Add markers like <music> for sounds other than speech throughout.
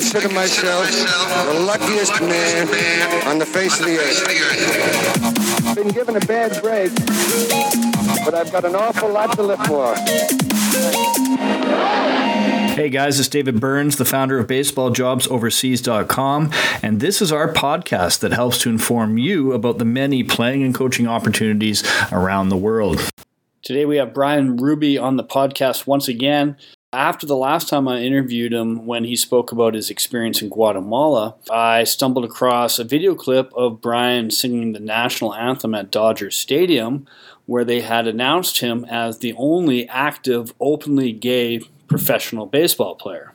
consider myself the luckiest man on the face of the earth. I've been given a bad break, but I've got an awful lot to live for. Hey guys, it's David Burns, the founder of BaseballJobsOverseas.com, and this is our podcast that helps to inform you about the many playing and coaching opportunities around the world. Today we have Bryan Ruby on the podcast once again. After the last time I interviewed him, when he spoke about his experience in Guatemala, I stumbled across a video clip of Bryan singing the national anthem at Dodger Stadium, where they had announced him as the only active, openly gay professional baseball player.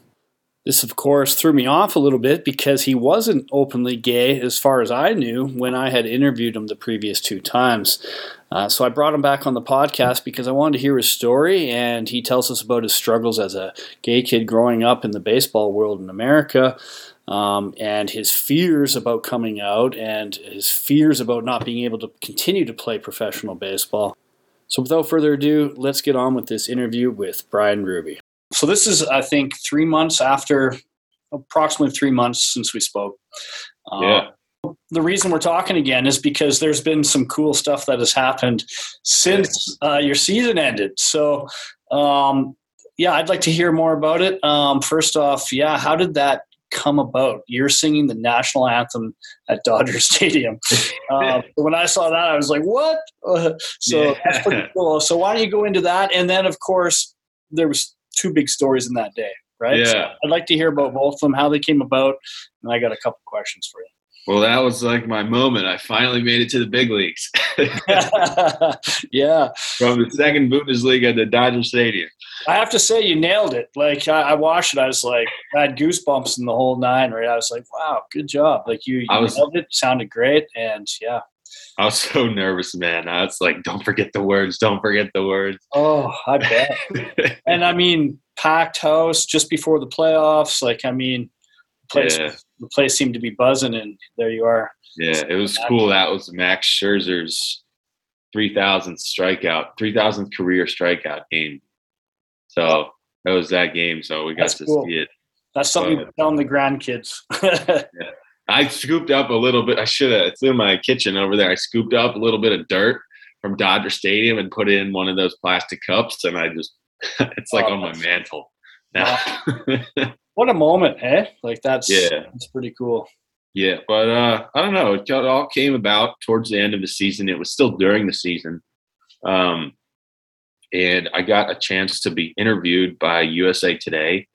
This, of course, threw me off a little bit because he wasn't openly gay as far as I knew when I had interviewed him the previous two times. Uh, so I brought him back on the podcast because I wanted to hear his story, and he tells us about his struggles as a gay kid growing up in the baseball world in America. Um, and his fears about coming out and his fears about not being able to continue to play professional baseball. So, without further ado, let's get on with this interview with Bryan Ruby. So this is, I think, three months after, approximately three months since we spoke. Uh, yeah. the reason we're talking again is because there's been some cool stuff that has happened since uh, your season ended. So, um, yeah, I'd like to hear more about it. Um, first off, yeah, how did that come about? You're singing the national anthem at Dodger <laughs> Stadium. <laughs> Uh, when I saw that, I was like, "What?" Uh, <laughs> so yeah. that's pretty cool. So why don't you go into that? And then, of course, there was two big stories in that day, right? Yeah. So I'd like to hear about both of them, how they came about, and I got a couple questions for you. Well, that was like my moment. I finally made it to the big leagues. <laughs> yeah. From the second Bundesliga to Dodger Stadium. I have to say, you nailed it. Like I, I, watched it, I was like, I had goosebumps in the whole nine. Right, I was like, wow, good job. Like you, you I was, nailed it. Sounded great, and yeah. I was <laughs> so nervous, man. I was like, don't forget the words. Don't forget the words. Oh, I bet. <laughs> and I mean, packed house just before the playoffs. Like, I mean, place, yeah. the place seemed to be buzzing, and there you are. Yeah, it was cool. That was Max Scherzer's 3,000th strikeout, 3,000th career strikeout game. So that was that game. So we got That's to cool. see it. That's something but, to tell the grandkids. <laughs> yeah. I scooped up a little bit. I should have. It's in my kitchen over there. I scooped up a little bit of dirt from Dodger Stadium and put it in one of those plastic cups, and I just <laughs> it's like oh, on my mantle <laughs> now. <laughs> what a moment, eh? Like that's yeah, that's pretty cool. Yeah, but uh, I don't know. It all came about towards the end of the season. It was still during the season, um, and I got a chance to be interviewed by USA Today,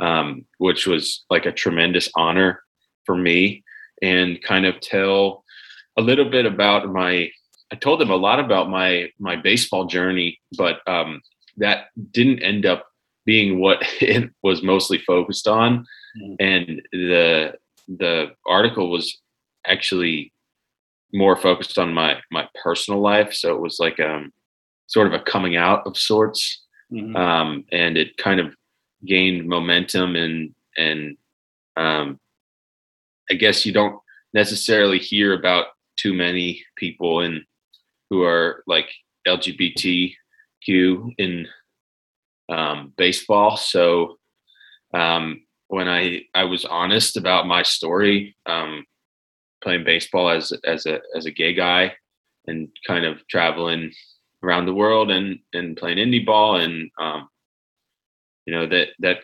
um, which was like a tremendous honor for me and kind of tell a little bit about my I told them a lot about my my baseball journey, but um, that didn't end up being what <laughs> it was mostly focused on. Mm-hmm. And the the article was actually more focused on my my personal life. So it was like um sort of a coming out of sorts. Mm-hmm. Um, and it kind of gained momentum and and um, I guess you don't necessarily hear about too many people in who are like LGBTQ in um, baseball. So um, when I I was honest about my story, um, playing baseball as as a as a gay guy, and kind of traveling around the world and and playing indie ball, and um, you know that that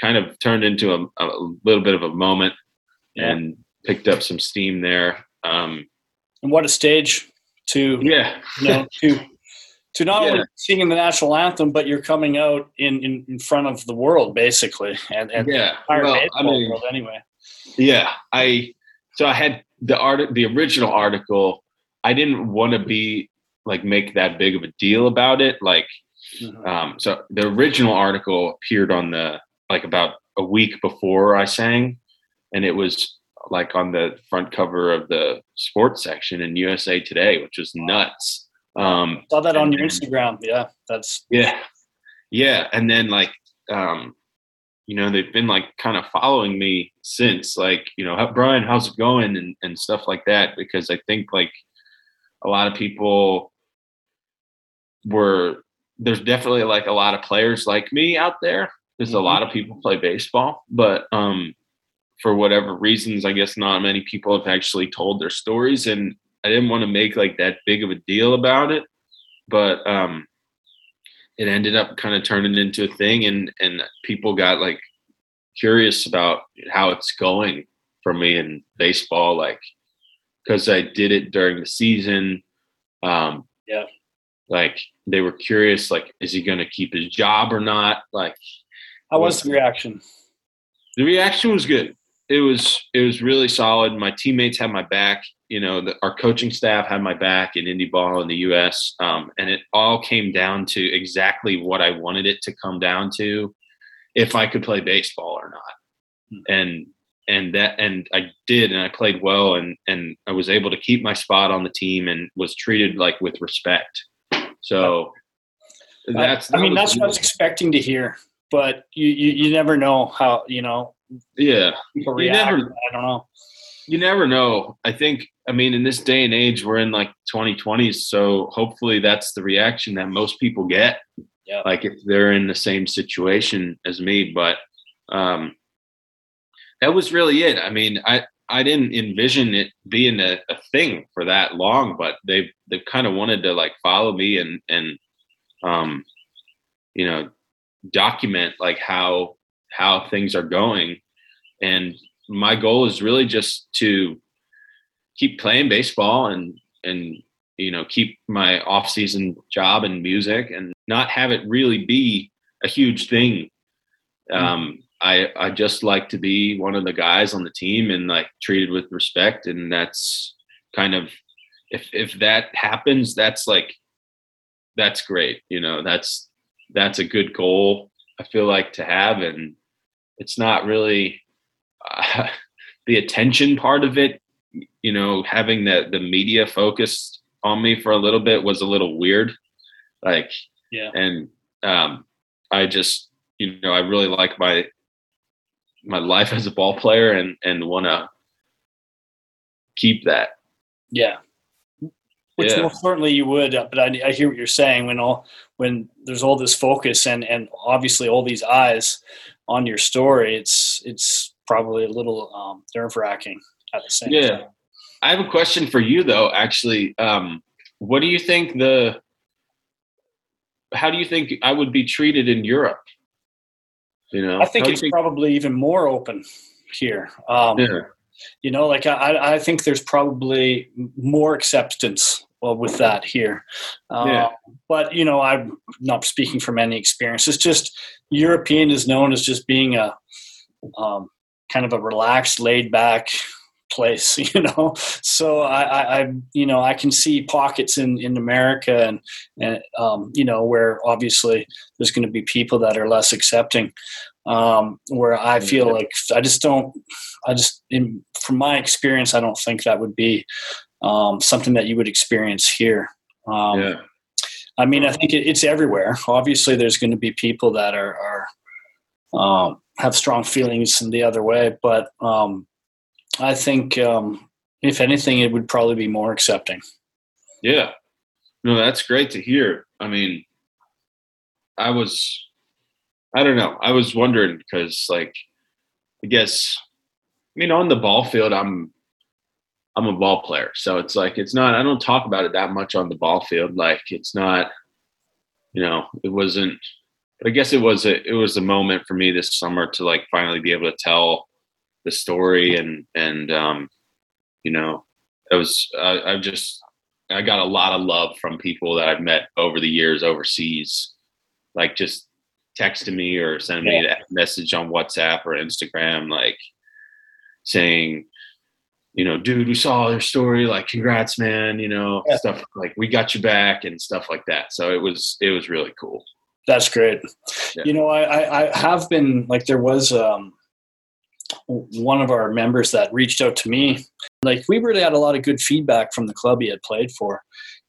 kind of turned into a, a little bit of a moment and picked up some steam there. Um, and what a stage to yeah, you know, <laughs> to to not yeah. only singing the national anthem, but you're coming out in, in, in front of the world basically, and and yeah, well, I mean, world anyway. Yeah, I so I had the art the original article. I didn't want to be like make that big of a deal about it. Like, mm-hmm. um, so the original article appeared on the like about a week before I sang, and it was like on the front cover of the sports section in USA Today, which was nuts. Um, Saw that on your Instagram. Yeah, that's yeah, yeah. And then like, um, you know, they've been like kind of following me since, like, you know, Bryan, how's it going, and and stuff like that. Because I think like a lot of people were there's definitely like a lot of players like me out there. There's mm-hmm. a lot of people play baseball, but um, for whatever reasons, I guess not many people have actually told their stories, and I didn't want to make like that big of a deal about it, but um, it ended up kind of turning into a thing, and and people got like curious about how it's going for me in baseball, like because I did it during the season. Um, yeah, like they were curious, like is he going to keep his job or not? Like, how was the reaction? The reaction was good. It was it was really solid. My teammates had my back. You know, the, our coaching staff had my back in indie ball in the U.S. Um, and it all came down to exactly what I wanted it to come down to, if I could play baseball or not. Hmm. And and that and I did and I played well and and I was able to keep my spot on the team and was treated like with respect. So that's I mean that's what I was expecting to hear, but you you, you never know how you know yeah react. Never, I don't know. You never know. I think I mean in this day and age we're in like 2020s, so hopefully that's the reaction that most people get. Yeah. Like if they're in the same situation as me, but um that was really it. I mean, I I didn't envision it being a, a thing for that long, but they've they've kind of wanted to like follow me and and um you know document like how how things are going. And my goal is really just to keep playing baseball and and you know keep my off season job and music and not have it really be a huge thing. Mm-hmm. um I I just like to be one of the guys on the team and like treated with respect. And that's kind of if if that happens that's like that's great you know that's that's a good goal I feel like to have and it's not really uh, <laughs> the attention part of it you know having the the media focused on me for a little bit was a little weird like yeah and um I just you know I really like my my life <laughs> as a ball player and and want to keep that. Yeah. Which yeah. certainly you would, uh, but I, I hear what you're saying when all when there's all this focus and and obviously all these eyes on your story, it's it's probably a little um, nerve wracking at the same yeah. time. I have a question for you though. Actually, um, what do you think the? How do you think I would be treated in Europe? You know, I think it's think- probably even more open here. Um, yeah. You know, like I, I think there's probably more acceptance well, with that here. Um, yeah. But you know, I'm not speaking from any experience. It's just European is known as just being a um, kind of a relaxed, laid back place, <laughs> you know. So I, I, I, you know, I can see pockets in in America and and um, you know where obviously there's going to be people that are less accepting. Um, where I feel like I just don't, I just in, from my experience, I don't think that would be um, something that you would experience here. Um, yeah. I mean, I think it, it's everywhere. Obviously, there's going to be people that are, are um, have strong feelings in the other way, but um, I think, um, if anything, it would probably be more accepting. Yeah. No, that's great to hear. I mean, I was, I don't know. I was wondering because, like, I guess, I mean, on the ball field, I'm, I'm a ball player. So it's like, it's not, I don't talk about it that much on the ball field. Like, it's not, you know, it wasn't, but I guess it was a, it was a moment for me this summer to like finally be able to tell the story and and um, you know it was uh, I've just I got a lot of love from people that I've met over the years overseas, like just texting me or sending me a message on WhatsApp or Instagram, like saying, you know, dude, we saw your story, like, congrats, man, you know, yeah. stuff like we got you back and stuff like that. So it was it was really cool. That's great. Yeah. You know, I, I, I have been like there was um one of our members that reached out to me. Like we really had a lot of good feedback from the club he had played for,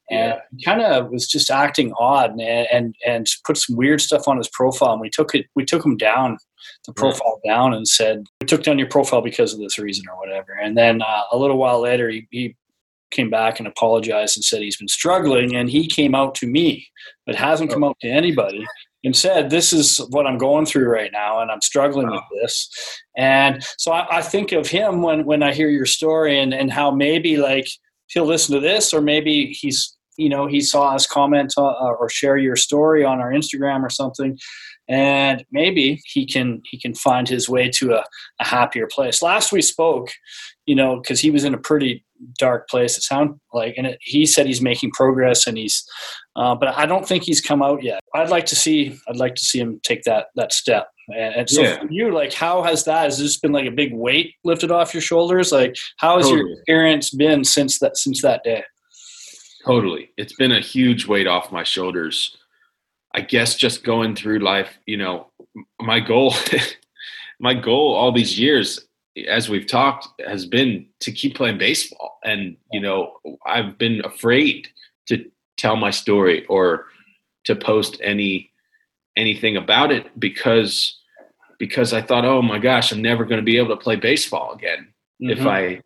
and yeah. kind of was just acting odd and, and and put some weird stuff on his profile. And we took it, we took him down, the profile yeah. down, and said we took down your profile because of this reason or whatever. And then uh, a little while later, he, he came back and apologized and said he's been struggling and he came out to me but hasn't come out to anybody and said, "This is what I'm going through right now, and I'm struggling with this." And so I, I, think of him when when I hear your story and and how maybe like he'll listen to this, or maybe he's you know he saw us comment uh, or share your story on our Instagram or something, and maybe he can he can find his way to a, a happier place. Last we spoke, you know, because he was in a pretty dark place. It sounded like, and it, he said he's making progress, and he's, uh, but I don't think he's come out yet. I'd like to see, I'd like to see him take that that step. And, and so, yeah. for you, like, how has that? Has this been like a big weight lifted off your shoulders? Like, how has totally. your experience been since that since that day? Totally, it's been a huge weight off my shoulders. I guess just going through life, you know, my goal, <laughs> my goal all these years, as we've talked, has been to keep playing baseball. And, you know, I've been afraid to tell my story or to post any anything about it because because I thought, oh my gosh, I'm never going to be able to play baseball again mm-hmm. if I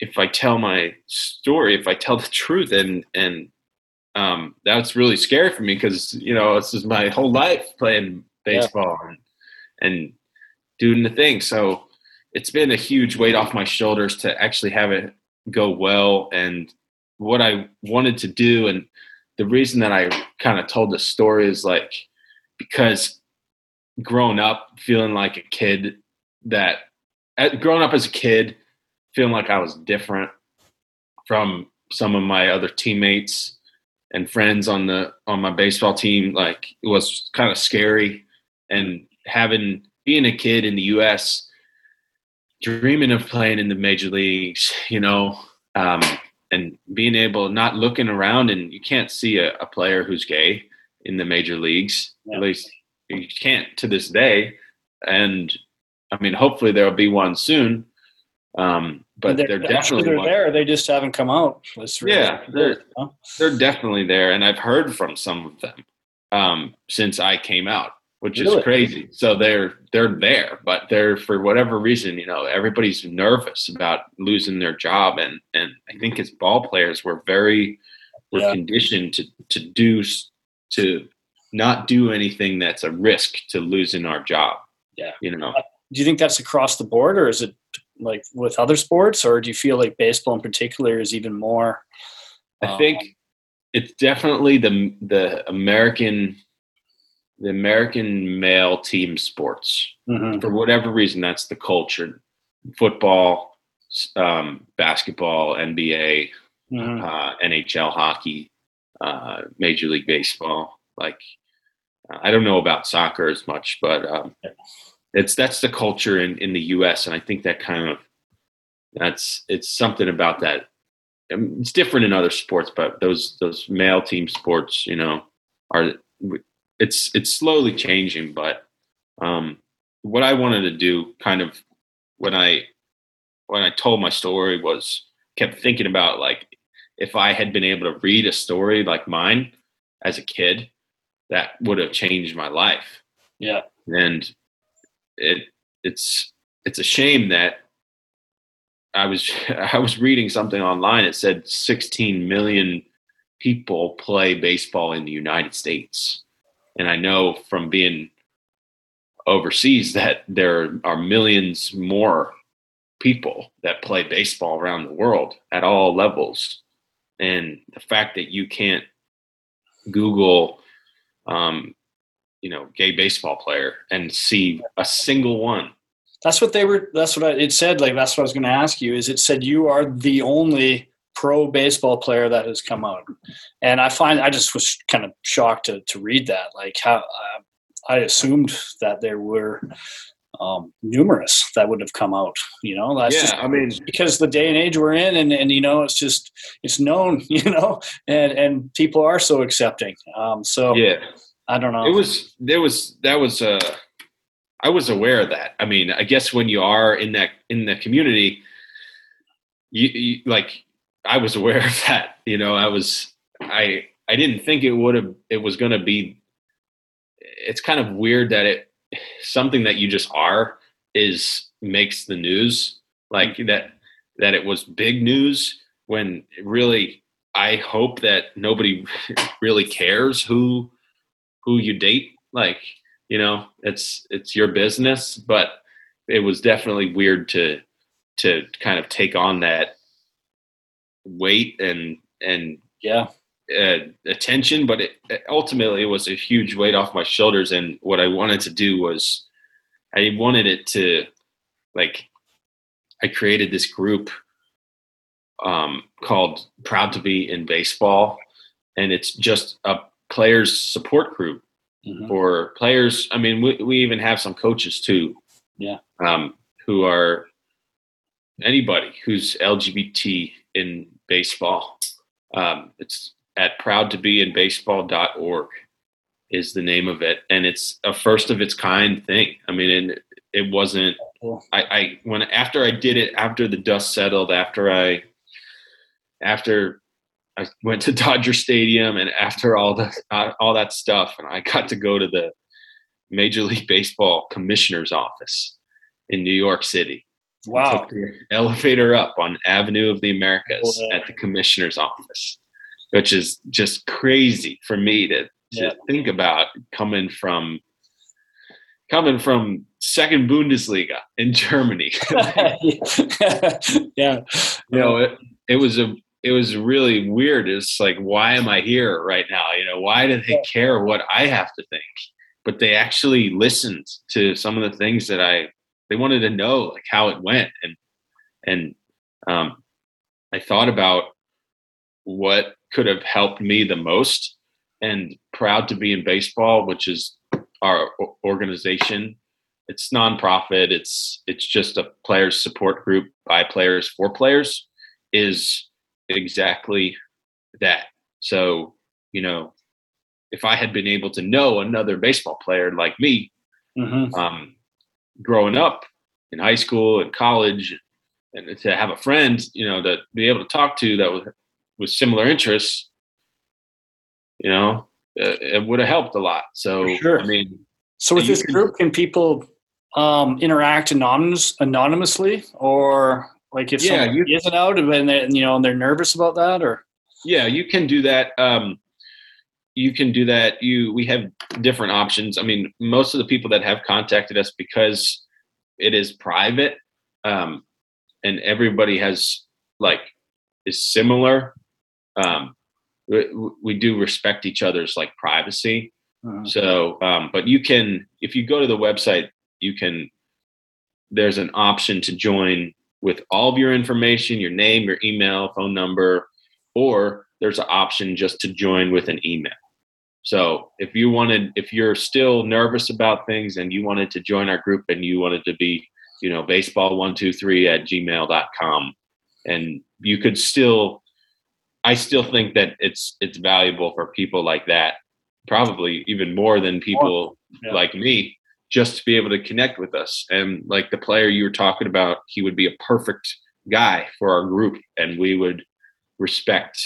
if I tell my story, if I tell the truth, and and um, that's really scary for me because you know this is my whole life playing baseball yeah. and and doing the thing. So it's been a huge weight off my shoulders to actually have it go well and what I wanted to do and the reason that I kind of told the story is like because growing up feeling like a kid that growing up as a kid feeling like I was different from some of my other teammates and friends on the on my baseball team. Like it was kind of scary. And having being a kid in the US dreaming of playing in the major leagues you know um, and being able not looking around and you can't see a, a player who's gay in the major leagues yeah. at least you can't to this day. And i mean hopefully there'll be one soon um, but they're, they're definitely they're there. They just haven't come out. Really yeah, they're, they're definitely there, and I've heard from some of them um, since I came out, which really? is crazy. So they're they're there, but they're for whatever reason, you know, everybody's nervous about losing their job, and and I think as ball players, we're very we're yeah. conditioned to to do to not do anything that's a risk to losing our job. Yeah, you know. Do you think that's across the board, or is it like with other sports, or do you feel like baseball in particular is even more? Um, I think it's definitely the the American the American male team sports. Mm-hmm. For whatever reason, that's the culture. Football, um, basketball, NBA, mm-hmm. uh, NHL hockey, uh, Major League Baseball. Like, I don't know about soccer as much, but um, it's that's the culture in in the U.S. and I think that kind of that's it's something about that. I mean, it's different in other sports, but those those male team sports, you know, are it's it's slowly changing. But um, what I wanted to do, kind of, when I when I told my story, was kept thinking about like if I had been able to read a story like mine as a kid, that would have changed my life. Yeah, and it it's it's a shame that I was <laughs> I was reading something online. It said 16 million people play baseball in the United States, and I know from being overseas that there are millions more people that play baseball around the world at all levels. And the fact that you can't Google um, you know gay baseball player and see a single one that's what they were that's what I, it said like that's what i was going to ask you is it said you are the only pro baseball player that has come out and i find i just was kind of shocked to, to read that like how uh, i assumed that there were um, numerous that would have come out. You know, that's yeah, just I mean because the day and age we're in, and and you know, it's just it's known, <laughs> you know, and and people are so accepting. Um, so yeah, I don't know. It was there was that was uh I was aware of that. I mean, I guess when you are in that in the community, you, you like I was aware <laughs> of that. You know, I was I I didn't think it would have it was going to be. It's kind of weird that it something that you just are is makes the news like mm-hmm. that that it was big news when really I hope that nobody <laughs> really cares who who you date like you know it's it's your business but it was definitely weird to to kind of take on that weight and and yeah. uh, attention but it, ultimately it was a huge weight off my shoulders and what i wanted to do was i wanted it to like i created this group um, called proud to be in baseball and it's just a players support group mm-hmm. for players i mean we, we even have some coaches too. Yeah. Um, who are anybody who's lgbt in baseball. Um, it's at proudtobeinbaseball.org is the name of it. And it's a first of its kind thing. I mean and it wasn't I, I when after i did it after the dust settled after i after i went to <laughs> dodger stadium and after all the uh, all that stuff and i got to go to the major league baseball commissioner's office in new york city wow elevator up on avenue of the americas at the commissioner's office which is just crazy for me to, to yeah. think about coming from coming from second Bundesliga in Germany. <laughs> yeah, <laughs> you know it. It was a it was really weird. It's like, why am I here right now? You know, why do they care what I have to think? But they actually listened to some of the things that I they wanted to know, like how it went, and and um, I thought about what could have helped me the most and proud to be in baseball which is our organization it's nonprofit it's it's just a players support group by players for players is exactly that so you know if i had been able to know another baseball player like me mm-hmm. um, growing up in high school and college and to have a friend you know to be able to talk to that was with similar interests, you know, it, it would have helped a lot. So, sure. I mean, so with this can, group, can people um, interact anonymous, anonymously, or like if yeah, someone you, isn't out and they, you know and they're nervous about that, or yeah, you can do that. Um, you can do that. You we have different options. I mean, most of the people that have contacted us because it is private, um, and everybody has like is similar um, we, we, do respect each other's like privacy. Uh-huh. So, um, but you can, if you go to the website, you can, there's an option to join with all of your information, your name, your email, phone number, or there's an option just to join with an email. So if you wanted, if you're still nervous about things and you wanted to join our group and you wanted to be, you know, baseball123 at gmail.com and you could still I still think that it's it's valuable for people like that, probably even more than people yeah. like me, just to be able to connect with us. And like the player you were talking about, he would be a perfect guy for our group, and we would respect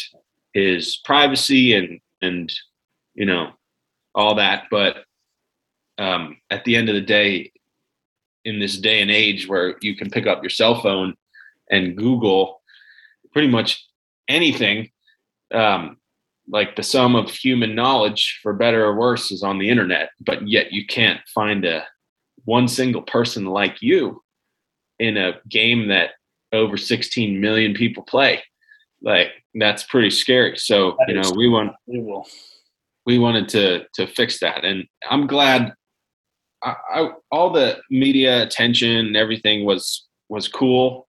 his privacy and and you know all that. But um, at the end of the day, in this day and age where you can pick up your cell phone and Google pretty much anything um, like the sum of human knowledge for better or worse is on the internet but yet you can't find a one single person like you in a game that over 16 million people play. Like that's pretty scary. So that you know we want we wanted to to fix that. And i'm glad I, I, all the media attention and everything was was cool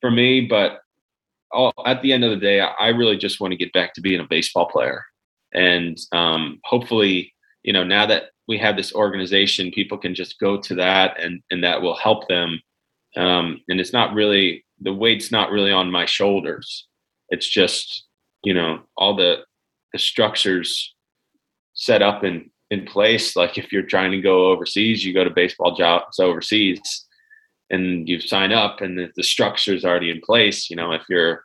for me but at the end of the day, I really just want to get back to being a baseball player. And um, hopefully, you know, now that we have this organization, people can just go to that and, and that will help them. Um, and it's not really, the weight's not really on my shoulders. It's just, you know, all the, the structures set up in, in place. Like if you're trying to go overseas, you go to baseball jobs overseas and you sign up and the, the structure is already in place. You know, if you're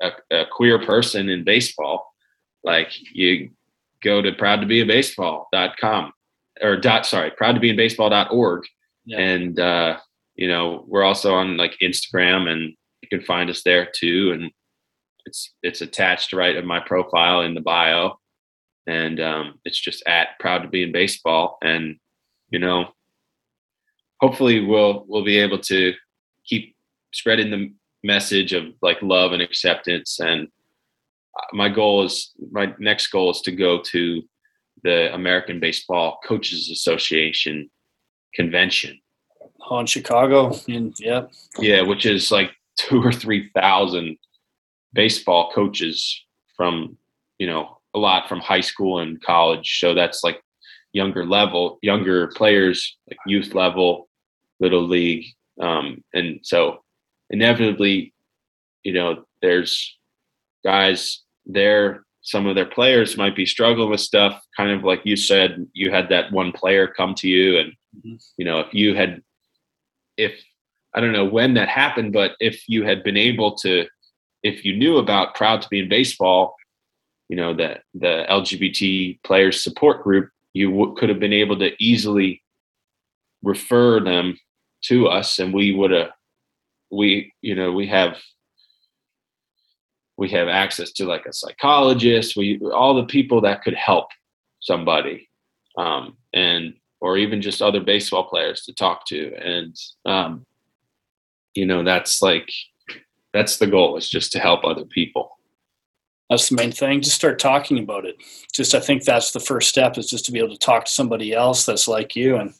a, a, queer person in baseball, like you go to proud to be a baseball.com or dot, sorry, proud to be in baseball.org. Yeah. And, uh, you know, we're also on like Instagram and you can find us there too. And it's, it's attached right in my profile in the bio. and um, it's just at proud to be in baseball and you know hopefully we'll we'll be able to keep spreading the message of like love and acceptance and uh, my goal is my next goal is to go to the American Baseball Coaches Association convention. Oh, in Chicago, in, yeah, yeah, which is like two or three thousand baseball coaches from you know a lot from high school and college. So that's like younger level, younger players, like youth level, little league, um, and so inevitably, you know, there's guys there. Some of their players might be struggling with stuff, kind of like you said. You had that one player come to you, and mm-hmm. you know, if you had, if I don't know when that happened, but if you had been able to, if you knew about Proud to be in baseball, you know, the the LGBT players support group, you w- could have been able to easily refer them to us, and we would have, we you know, we have we have access to like a psychologist, we all the people that could help somebody, um, and or even just other baseball players to talk to, and um, you know, that's like that's the goal is just to help other people that's the main thing. Just start talking about it. Just i think that's the first step is just to be able to talk to somebody else that's like you. And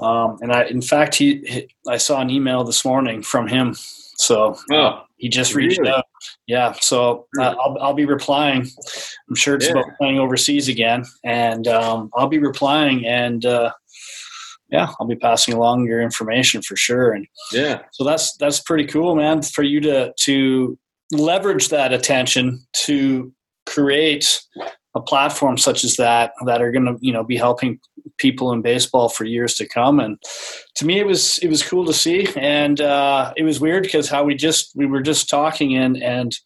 um, and i in fact he, he, i saw an email this morning from him. So oh, he just reached really? out. Yeah so uh, I'll, I'll be replying. I'm sure it's yeah. about playing overseas again. And um, i'll be replying and uh, yeah i'll be passing along your information for sure. And yeah. so that's that's pretty cool man for you to to leverage that attention to create a platform such as that that are going to you know be helping people in baseball for years to come. And to me it was it was cool to see. And uh, it was weird because how we just we were just talking and and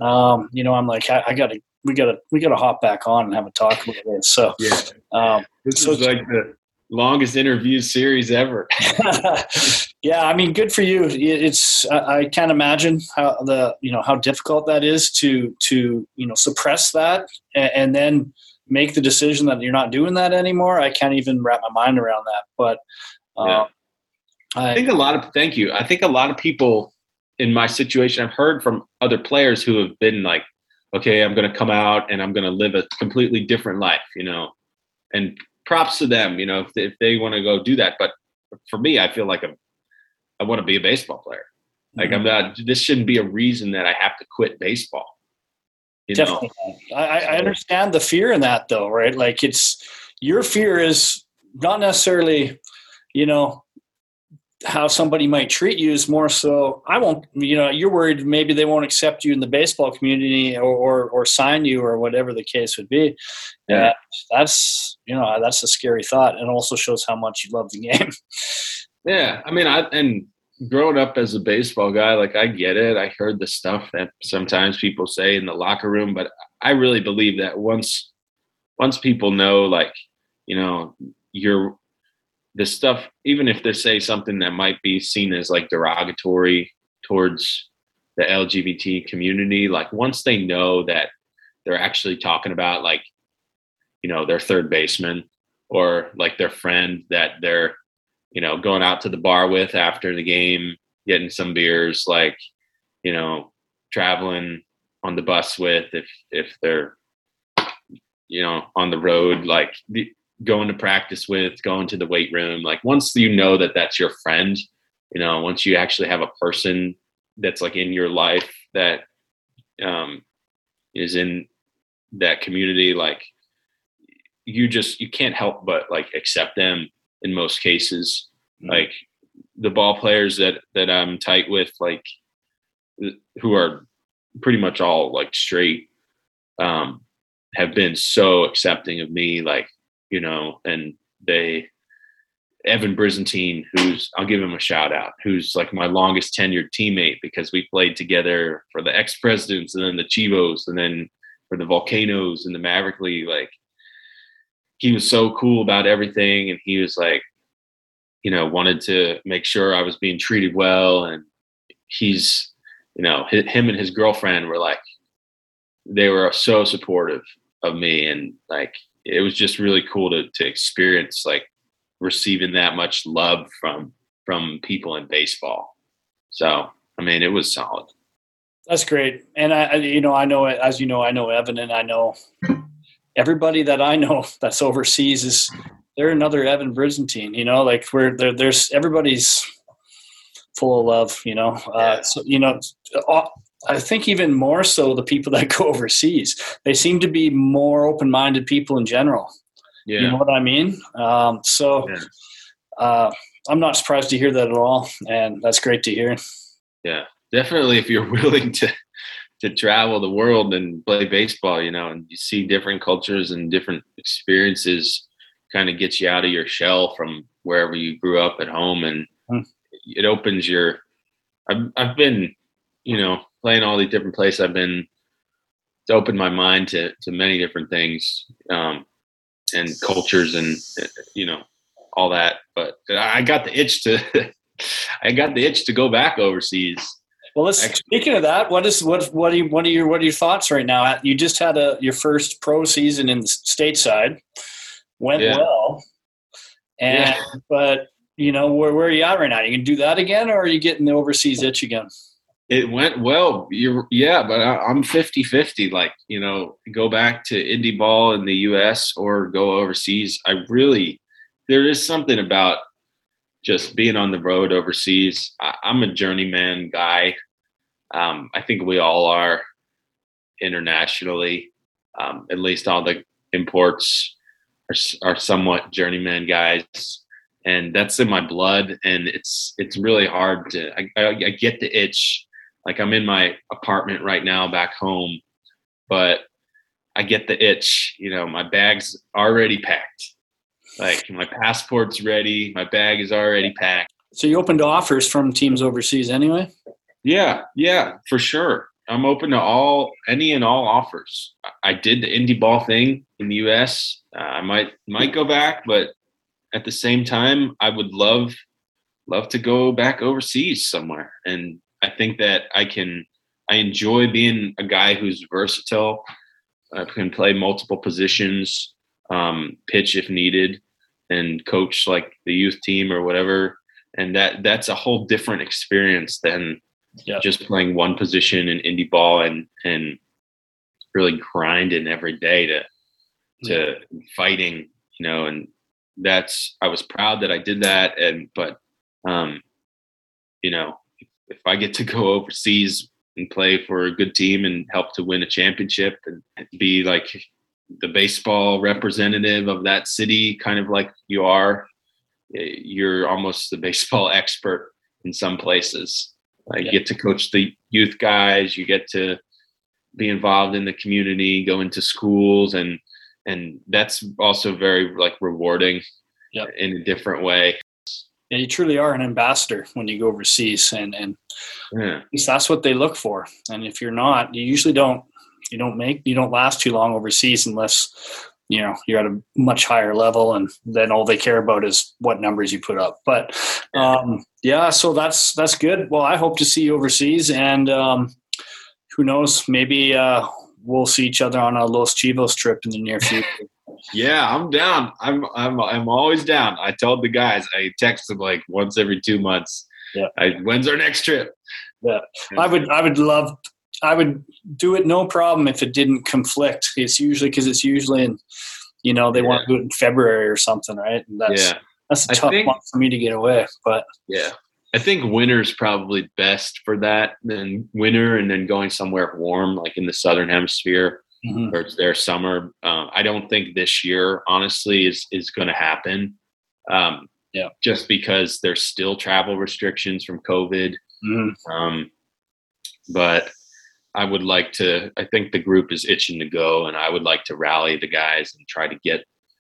um, you know i'm like i, I gotta we gotta we gotta hop back on and have a talk about this so yeah. um, this so, is like the longest interview series ever. <laughs> <laughs> yeah, I mean, good for you. It's I, I, can't imagine how the you know how difficult that is to to you know suppress that and, and, then make the decision that you're not doing that anymore. I can't even wrap my mind around that. But uh, yeah. I, I think a lot of thank you. I think a lot of people in my situation, I've heard from other players who have been like, okay, I'm going to come out and I'm going to live a completely different life, you know, and props to them, you know, if they, if they want to go do that. But for me, I feel like I'm, I want to be a baseball player. Like mm-hmm. I'm not. This shouldn't be a reason that I have to quit baseball. You Definitely. Know? I, I understand the fear in that, though, right? Like it's your fear is not necessarily, you know, how somebody might treat you is more so I won't you know you're worried maybe they won't accept you in the baseball community or or, or sign you or whatever the case would be. Yeah, and that's you know that's a scary thought and also shows how much you love the game. <laughs> Yeah, I mean, I and growing up as a baseball guy, like I get it. I heard the stuff that sometimes people say in the locker room, but I really believe that once once people know, like you know, you're the stuff, even if they say something that might be seen as like derogatory towards the LGBT community, like once they know that they're actually talking about like, you know, their third baseman or like their friend that they're, you know, going out to the bar with after the game, getting some beers, like, you know, traveling on the bus with if if they're you know on the road like the, going to practice with, going to the weight room. Like once you know that that's your friend, you know, once you actually have a person that's like in your life that um, is in that community, like you just you can't help but like accept them in most cases. Mm-hmm. Like the ball players that that I'm tight with, like who are pretty much all like straight, um, have been so accepting of me. Like you know, and they Evan Brizantine, who's I'll give him a shout out, who's like my longest tenured teammate because we played together for the ex presidents and then the Chivos and then for the Volcanoes and the Maverick League. Like he was so cool about everything and he was like, you know, wanted to make sure I was being treated well. And he's, you know, him and his girlfriend were like, they were so supportive of me, and like it was just really cool to to experience like receiving that much love from from people in baseball. So I mean, it was solid. That's great, and I, you know, I know as you know, I know Evan, and I know everybody that I know <laughs> that's overseas is they're another Evan Brizantine. You know, like we're there. There's everybody's full of love. You know, uh, so you know, I think even more so the people that go <laughs> overseas. They seem to be more open-minded people in general. Yeah. You know what I mean? Um, so yeah. uh, I'm not surprised to hear that at all, and that's great to hear. Yeah, definitely. If you're <laughs> willing to to travel the world and play baseball, you know, and you see different cultures and different experiences, kind of gets you out of your shell from wherever you grew up at home, and mm. it opens your. I've I've been, you know, playing all these different places. I've been. It's opened my mind to to many different things. Um, and cultures and you know all that. But I got the itch to <laughs> I got the itch to go back overseas. Well, let's Actually, speaking of that, what is what what are you, what are your what are your thoughts right now? You just had a your first pro season in stateside, went yeah. well, and yeah. but you know where where are you at right now? You can do that again, or are you getting the overseas itch again? It went well. You're yeah, but I, am 50 50. Like, you know, go back to indie ball in the US or go overseas. I really, there is something about just being on the road overseas. I, am a journeyman guy. Um, I think we all are internationally. Um, at least all the imports are, are somewhat journeyman guys and that's in my blood and it's it's really hard to I, I, I, get the itch like I'm in my apartment right now back home, but I get the itch. You know, my bag's already packed. Like my passport's ready, my bag is already packed. So you open to offers from teams overseas anyway? Yeah, yeah, for sure. I'm open to all any and all offers. I did the indie ball thing in the U.S. Uh, I might might go back, but at the same time, I would love love to go back overseas somewhere and I think that I can I enjoy being a guy who's versatile. I can play multiple positions, um, pitch if needed, and coach like the youth team or whatever. And that that's a whole different experience than yeah. just playing one position in indie ball and and really grinding every day to to yeah. fighting, you know. And that's I was proud that I did that, and but um, you know if I get to go <laughs> overseas and play for a good team and help to win a championship and be like the baseball representative of that city, kind of like you are, eh, you're almost the <laughs> baseball expert in some places. Uh, you get to coach the youth guys, you get to be involved in the community, go into schools, and and that's also very like rewarding yep. in a different way yeah, you truly are an ambassador when you go overseas, and and yeah. that's what they look for. And if you're not, you usually don't you don't make you don't last too long overseas unless you know you're at a much higher level, and then all they care about is what numbers you put up. But um, yeah, so that's that's good. Well, I hope to see you overseas, and um, who knows, maybe uh, we'll see each other on a Los Chivos trip in the near future. Yeah, I'm down. I'm I'm I'm always down. I told the guys. I text them like once every two months. Yeah. I, when's our next trip? Yeah. I would I would love I would do it no problem if it didn't conflict. It's usually because it's usually in you know they yeah. want to do it in February or something, right? And that's yeah. that's a tough think, month for me to get away. But yeah. I think winter's probably best for that. Then winter and then going somewhere warm, like in the southern hemisphere mm-hmm. or it's their summer. Uh, I don't think this year, honestly, is is going to happen. Um, yeah, just because there's still travel restrictions from COVID. Mm-hmm. Um, but I would like to. I think the group is itching to go, and I would like to rally the guys and try to get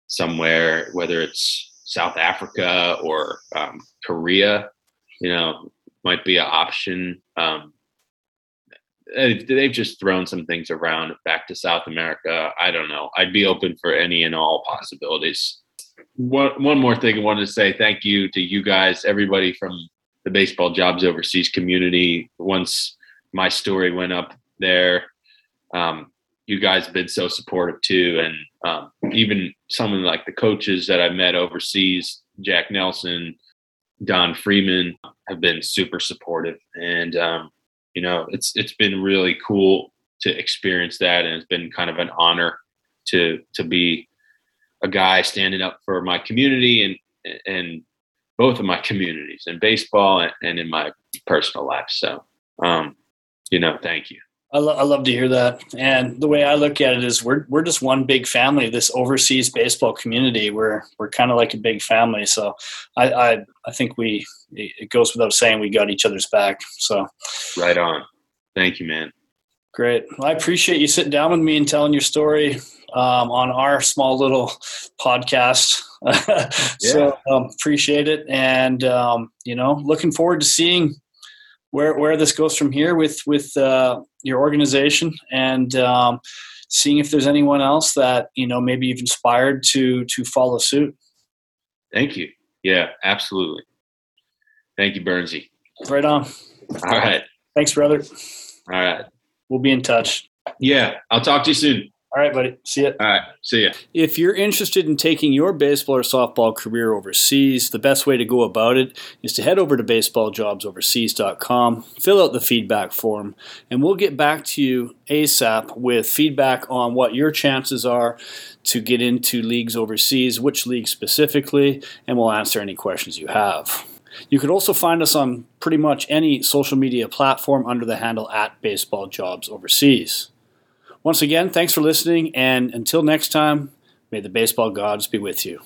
somewhere, whether it's South Africa or um, Korea. You know, might be an option. Um, they've just thrown some things around back to South America. I don't know. I'd be open for any and all possibilities. One one more thing I wanted to say thank you to you guys, everybody from the baseball jobs overseas community. Once my story went up there, um, you guys have been so supportive too, and um, even some of like the coaches that I met overseas, Jack Nelson, Don Freeman, have been super supportive, and um, you know it's it's been really cool to experience that, and it's been kind of an honor to to be a guy standing up for my community and and both of my communities in baseball and, in my personal life. So, um, you know, thank you. I, lo- I love to hear that. And the way I look at it is we're, we're just one big family, this overseas baseball community. We're, we're kind of like a big family. So I, I, I think we, it goes without saying we got each other's back. So right on. Thank you, man. Great. Well, I appreciate you sitting down with me and telling your story um, on our small little podcast. <laughs> yeah. So um, appreciate it, and um, you know, looking forward to seeing where where this goes from here with with uh, your organization and um, seeing if there's anyone else that you know maybe you've inspired to to follow suit. Thank you. Yeah, absolutely. Thank you, Bernsey. Right on. All right. Thanks, brother. All right. We'll be in touch. Yeah, I'll talk to you soon. All right, buddy. See ya. All right. See ya. If you're interested in taking your baseball or softball career overseas, the best way to go about it is to head over to baseballjobsoverseas.com, fill out the feedback form, and we'll get back to you ASAP with feedback on what your chances are to get into leagues overseas, which league specifically, and we'll answer any questions you have. You could also find us on pretty much any social media platform under the handle at Baseball Jobs Overseas. Once again, thanks for listening, and until next time, may the baseball gods be with you.